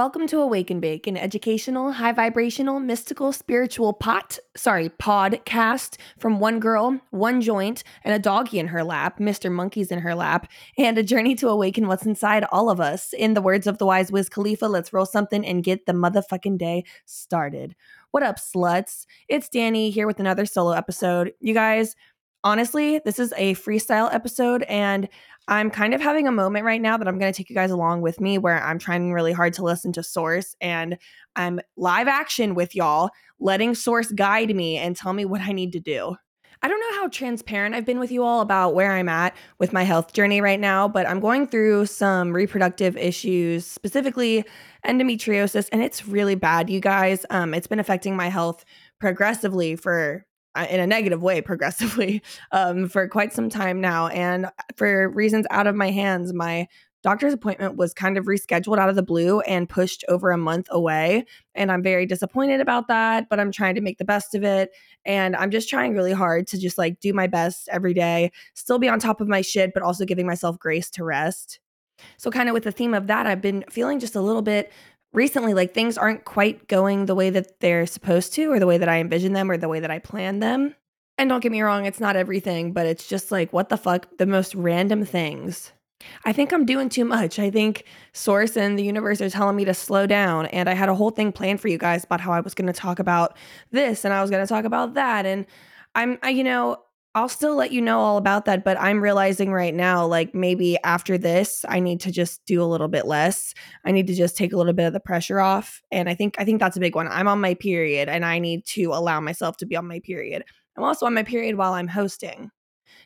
Welcome to Awaken Bake, an educational, high vibrational, mystical, spiritual pot, sorry, podcast from one girl, one joint, and a doggy in her lap, Mr. Monkey's in her lap, and a journey to awaken what's inside all of us. In the words of the wise Wiz Khalifa, let's roll something and get the motherfucking day started. What up, sluts? It's Danny here with another solo episode. You guys, honestly, this is a freestyle episode, and I'm kind of having a moment right now that I'm going to take you guys along with me where I'm trying really hard to listen to Source and I'm live action with y'all, letting Source guide me and tell me what I need to do. I don't know how transparent I've been with you all about where I'm at with my health journey right now, but I'm going through some reproductive issues, specifically endometriosis, and it's really bad, you guys. Um, it's been affecting my health progressively for in a negative way progressively um, for quite some time now. And for reasons out of my hands, my doctor's appointment was kind of rescheduled out of the blue and pushed over a month away. And I'm very disappointed about that, but I'm trying to make the best of it. And I'm just trying really hard to just like do my best every day, still be on top of my shit, but also giving myself grace to rest. So, kind of with the theme of that, I've been feeling just a little bit recently like things aren't quite going the way that they're supposed to or the way that I envision them or the way that I plan them. And don't get me wrong, it's not everything, but it's just like what the fuck, the most random things. I think I'm doing too much. I think Source and the universe are telling me to slow down. And I had a whole thing planned for you guys about how I was going to talk about this and I was going to talk about that. And I'm, I, you know, I'll still let you know all about that, but I'm realizing right now, like maybe after this, I need to just do a little bit less. I need to just take a little bit of the pressure off. And I think I think that's a big one. I'm on my period and I need to allow myself to be on my period. I'm also on my period while I'm hosting.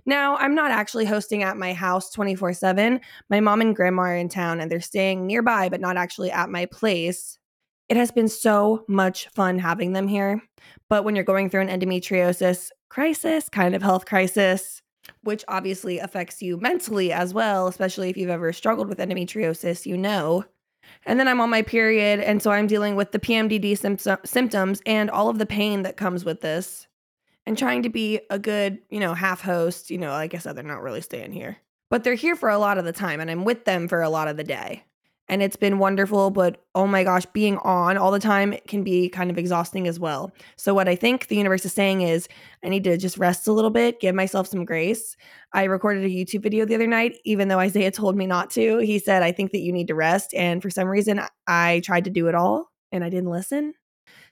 Now, I'm not actually hosting at my house 24 7. My mom and grandma are in town and they're staying nearby, but not actually at my place. It has been so much fun having them here. But when you're going through an endometriosis crisis, kind of health crisis, which obviously affects you mentally as well, especially if you've ever struggled with endometriosis, you know. And then I'm on my period, and so I'm dealing with the PMDD symptoms and all of the pain that comes with this. And trying to be a good, you know, half host, you know, like I said, they're not really staying here. But they're here for a lot of the time, and I'm with them for a lot of the day and it's been wonderful but oh my gosh being on all the time can be kind of exhausting as well. So what i think the universe is saying is i need to just rest a little bit give myself some grace. I recorded a youtube video the other night even though isaiah told me not to. He said i think that you need to rest and for some reason i tried to do it all and i didn't listen.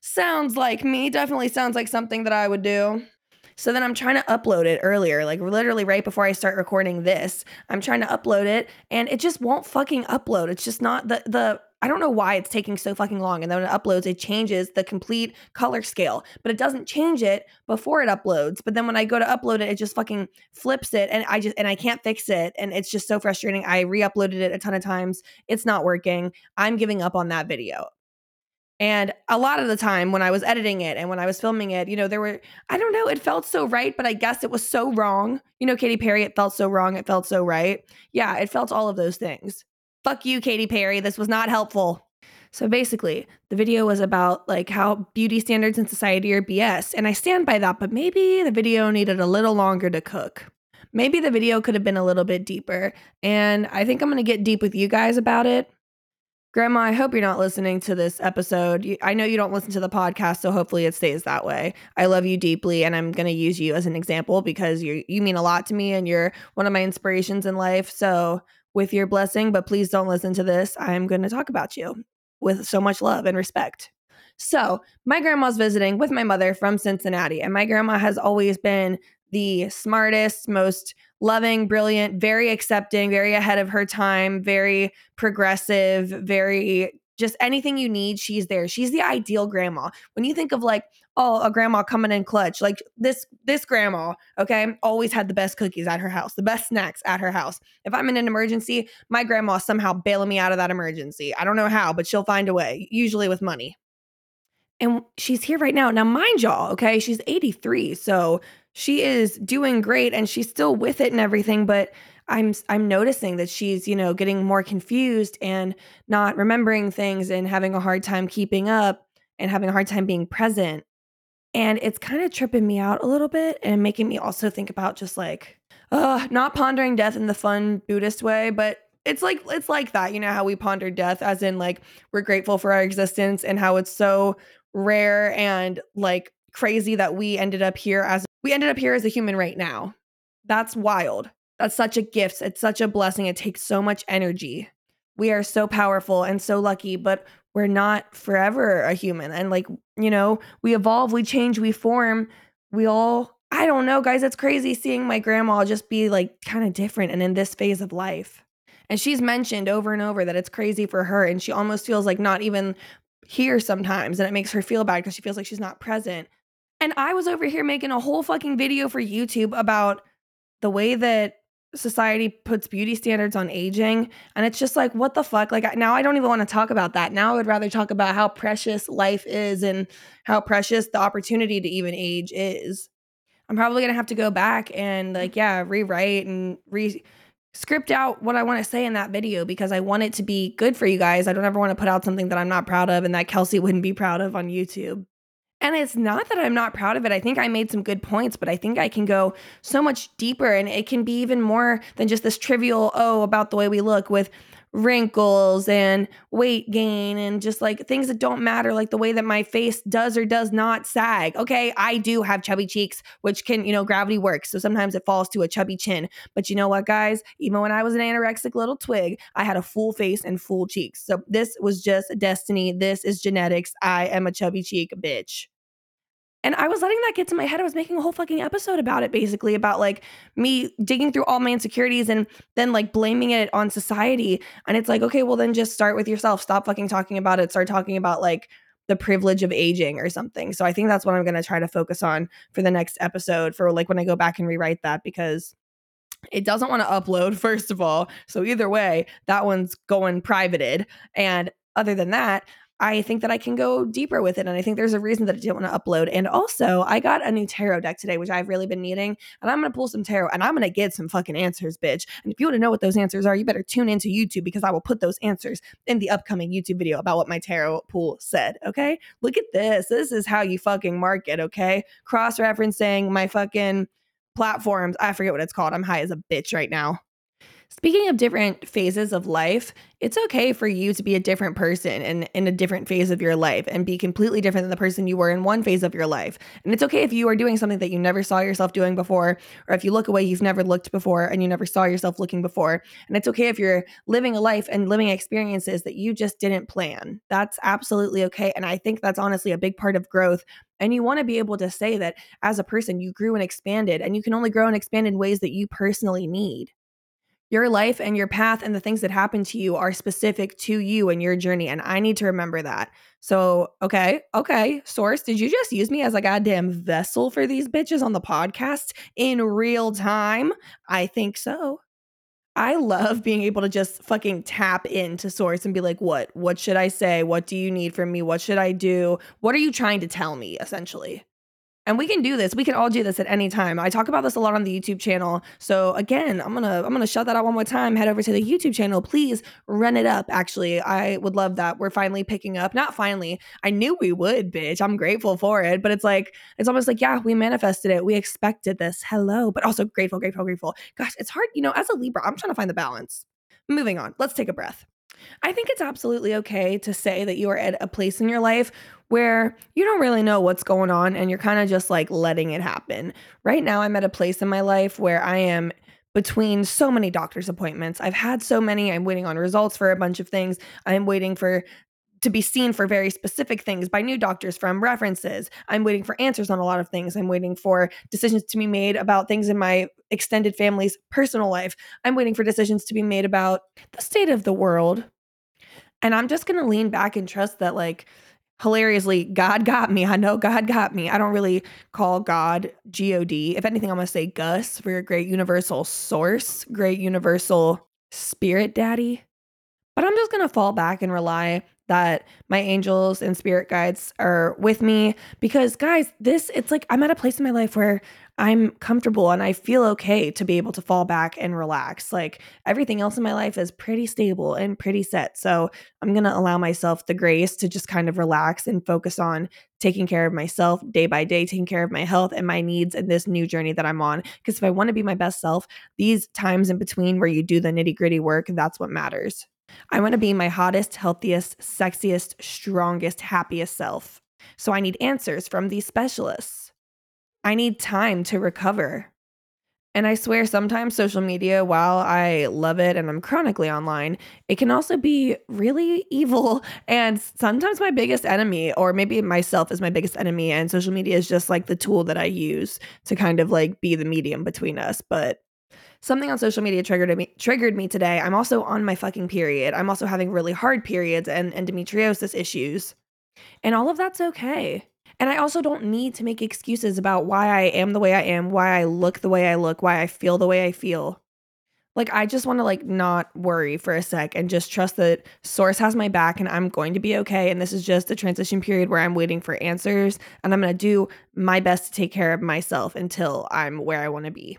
Sounds like me. Definitely sounds like something that i would do so then I'm trying to upload it earlier, like literally right before I start recording this. I'm trying to upload it and it just won't fucking upload. It's just not the the I don't know why it's taking so fucking long. And then when it uploads, it changes the complete color scale, but it doesn't change it before it uploads. But then when I go to upload it, it just fucking flips it and I just and I can't fix it. And it's just so frustrating. I re-uploaded it a ton of times. It's not working. I'm giving up on that video. And a lot of the time when I was editing it and when I was filming it, you know, there were, I don't know, it felt so right, but I guess it was so wrong. You know, Katy Perry, it felt so wrong, it felt so right. Yeah, it felt all of those things. Fuck you, Katy Perry. This was not helpful. So basically, the video was about like how beauty standards in society are BS. And I stand by that, but maybe the video needed a little longer to cook. Maybe the video could have been a little bit deeper. And I think I'm going to get deep with you guys about it. Grandma, I hope you're not listening to this episode. I know you don't listen to the podcast, so hopefully it stays that way. I love you deeply, and I'm going to use you as an example because you you mean a lot to me, and you're one of my inspirations in life. So, with your blessing, but please don't listen to this. I'm going to talk about you with so much love and respect. So, my grandma's visiting with my mother from Cincinnati, and my grandma has always been the smartest, most loving, brilliant, very accepting, very ahead of her time, very progressive, very just anything you need, she's there. She's the ideal grandma. When you think of like, oh, a grandma coming in clutch, like this this grandma, okay, always had the best cookies at her house, the best snacks at her house. If I'm in an emergency, my grandma somehow bailing me out of that emergency. I don't know how, but she'll find a way, usually with money. And she's here right now. Now, mind y'all, okay, she's 83, so she is doing great and she's still with it and everything but i'm i'm noticing that she's you know getting more confused and not remembering things and having a hard time keeping up and having a hard time being present. And it's kind of tripping me out a little bit and making me also think about just like uh not pondering death in the fun buddhist way but it's like it's like that, you know, how we ponder death as in like we're grateful for our existence and how it's so rare and like crazy that we ended up here as we ended up here as a human right now. That's wild. That's such a gift. It's such a blessing. It takes so much energy. We are so powerful and so lucky, but we're not forever a human. And like, you know, we evolve, we change, we form. We all, I don't know, guys, it's crazy seeing my grandma just be like kind of different and in this phase of life. And she's mentioned over and over that it's crazy for her. And she almost feels like not even here sometimes. And it makes her feel bad because she feels like she's not present. And I was over here making a whole fucking video for YouTube about the way that society puts beauty standards on aging. And it's just like, what the fuck? Like, now I don't even want to talk about that. Now I would rather talk about how precious life is and how precious the opportunity to even age is. I'm probably going to have to go back and, mm. like, yeah, rewrite and re script out what I want to say in that video because I want it to be good for you guys. I don't ever want to put out something that I'm not proud of and that Kelsey wouldn't be proud of on YouTube. And it's not that I'm not proud of it. I think I made some good points, but I think I can go so much deeper and it can be even more than just this trivial, oh, about the way we look with wrinkles and weight gain and just like things that don't matter, like the way that my face does or does not sag. Okay, I do have chubby cheeks, which can, you know, gravity works. So sometimes it falls to a chubby chin. But you know what, guys? Even when I was an anorexic little twig, I had a full face and full cheeks. So this was just destiny. This is genetics. I am a chubby cheek bitch. And I was letting that get to my head. I was making a whole fucking episode about it, basically, about like me digging through all my insecurities and then like blaming it on society. And it's like, okay, well, then just start with yourself. Stop fucking talking about it. Start talking about like the privilege of aging or something. So I think that's what I'm going to try to focus on for the next episode for like when I go back and rewrite that because it doesn't want to upload, first of all. So either way, that one's going privated. And other than that, I think that I can go deeper with it. And I think there's a reason that I didn't want to upload. And also, I got a new tarot deck today, which I've really been needing. And I'm going to pull some tarot and I'm going to get some fucking answers, bitch. And if you want to know what those answers are, you better tune into YouTube because I will put those answers in the upcoming YouTube video about what my tarot pool said. Okay. Look at this. This is how you fucking market. Okay. Cross referencing my fucking platforms. I forget what it's called. I'm high as a bitch right now. Speaking of different phases of life, it's okay for you to be a different person and in a different phase of your life and be completely different than the person you were in one phase of your life. And it's okay if you are doing something that you never saw yourself doing before, or if you look away you've never looked before and you never saw yourself looking before. And it's okay if you're living a life and living experiences that you just didn't plan. That's absolutely okay. And I think that's honestly a big part of growth and you want to be able to say that as a person, you grew and expanded, and you can only grow and expand in ways that you personally need. Your life and your path and the things that happen to you are specific to you and your journey. And I need to remember that. So, okay, okay, source, did you just use me as a goddamn vessel for these bitches on the podcast in real time? I think so. I love being able to just fucking tap into source and be like, what? What should I say? What do you need from me? What should I do? What are you trying to tell me, essentially? And we can do this. We can all do this at any time. I talk about this a lot on the YouTube channel. So again, I'm to I'm to shut that out one more time. Head over to the YouTube channel. Please run it up. Actually, I would love that. We're finally picking up. Not finally. I knew we would, bitch. I'm grateful for it, but it's like it's almost like yeah, we manifested it. We expected this. Hello, but also grateful, grateful, grateful. Gosh, it's hard, you know, as a Libra, I'm trying to find the balance. Moving on. Let's take a breath. I think it's absolutely okay to say that you are at a place in your life where you don't really know what's going on and you're kind of just like letting it happen. Right now, I'm at a place in my life where I am between so many doctor's appointments. I've had so many. I'm waiting on results for a bunch of things. I'm waiting for to be seen for very specific things by new doctors from references. I'm waiting for answers on a lot of things. I'm waiting for decisions to be made about things in my extended family's personal life. I'm waiting for decisions to be made about the state of the world. And I'm just going to lean back and trust that, like, hilariously, God got me. I know God got me. I don't really call God G O D. If anything, I'm going to say Gus for your great universal source, great universal spirit daddy. But I'm just going to fall back and rely that my angels and spirit guides are with me because guys, this it's like I'm at a place in my life where I'm comfortable and I feel okay to be able to fall back and relax. Like everything else in my life is pretty stable and pretty set. So I'm going to allow myself the grace to just kind of relax and focus on taking care of myself day by day, taking care of my health and my needs in this new journey that I'm on. Because if I want to be my best self, these times in between where you do the nitty gritty work, that's what matters. I want to be my hottest, healthiest, sexiest, strongest, happiest self. So I need answers from these specialists. I need time to recover. And I swear, sometimes social media, while I love it and I'm chronically online, it can also be really evil. And sometimes my biggest enemy, or maybe myself is my biggest enemy. And social media is just like the tool that I use to kind of like be the medium between us. But something on social media triggered me triggered me today. I'm also on my fucking period. I'm also having really hard periods and endometriosis issues. And all of that's okay. And I also don't need to make excuses about why I am the way I am, why I look the way I look, why I feel the way I feel. Like I just want to like not worry for a sec and just trust that source has my back and I'm going to be okay and this is just a transition period where I'm waiting for answers and I'm going to do my best to take care of myself until I'm where I want to be.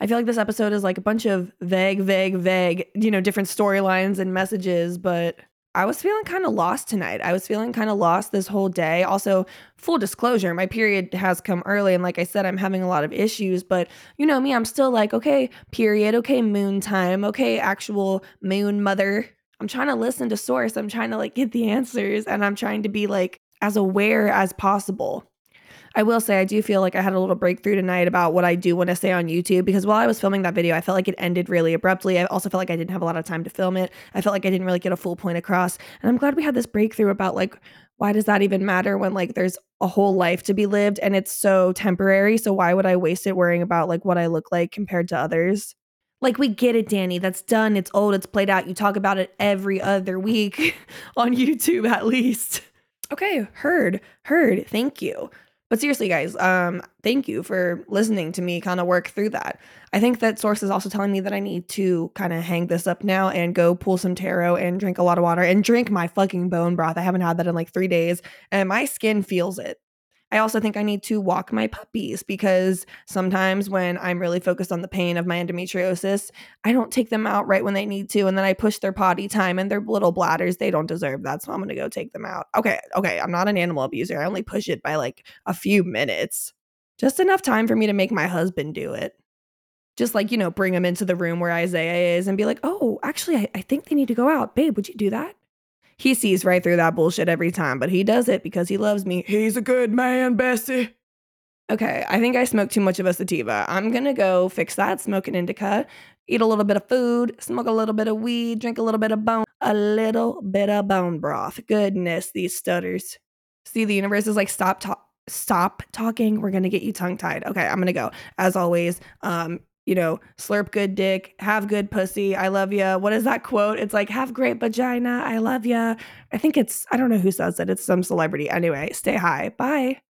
I feel like this episode is like a bunch of vague, vague, vague, you know, different storylines and messages, but I was feeling kind of lost tonight. I was feeling kind of lost this whole day. Also, full disclosure, my period has come early. And like I said, I'm having a lot of issues. But you know me, I'm still like, okay, period. Okay, moon time. Okay, actual moon mother. I'm trying to listen to source. I'm trying to like get the answers and I'm trying to be like as aware as possible. I will say I do feel like I had a little breakthrough tonight about what I do want to say on YouTube because while I was filming that video, I felt like it ended really abruptly. I also felt like I didn't have a lot of time to film it. I felt like I didn't really get a full point across. And I'm glad we had this breakthrough about like why does that even matter when like there's a whole life to be lived and it's so temporary? So why would I waste it worrying about like what I look like compared to others? Like we get it, Danny. That's done. It's old. It's played out. You talk about it every other week on YouTube at least. Okay, heard. Heard. Thank you. But seriously, guys, um, thank you for listening to me kind of work through that. I think that source is also telling me that I need to kind of hang this up now and go pull some tarot and drink a lot of water and drink my fucking bone broth. I haven't had that in like three days, and my skin feels it. I also think I need to walk my puppies because sometimes when I'm really focused on the pain of my endometriosis, I don't take them out right when they need to. And then I push their potty time and their little bladders. They don't deserve that. So I'm going to go take them out. Okay. Okay. I'm not an animal abuser. I only push it by like a few minutes, just enough time for me to make my husband do it. Just like, you know, bring him into the room where Isaiah is and be like, oh, actually, I, I think they need to go out. Babe, would you do that? He sees right through that bullshit every time, but he does it because he loves me. He's a good man, Bessie. Okay, I think I smoked too much of a sativa. I'm gonna go fix that, smoke an indica, eat a little bit of food, smoke a little bit of weed, drink a little bit of bone, a little bit of bone broth. Goodness, these stutters. See, the universe is like, stop talk stop talking. We're gonna get you tongue tied. Okay, I'm gonna go. As always, um, you know, slurp good dick, have good pussy, I love you. What is that quote? It's like, have great vagina, I love you. I think it's, I don't know who says it. It's some celebrity. Anyway, stay high. Bye.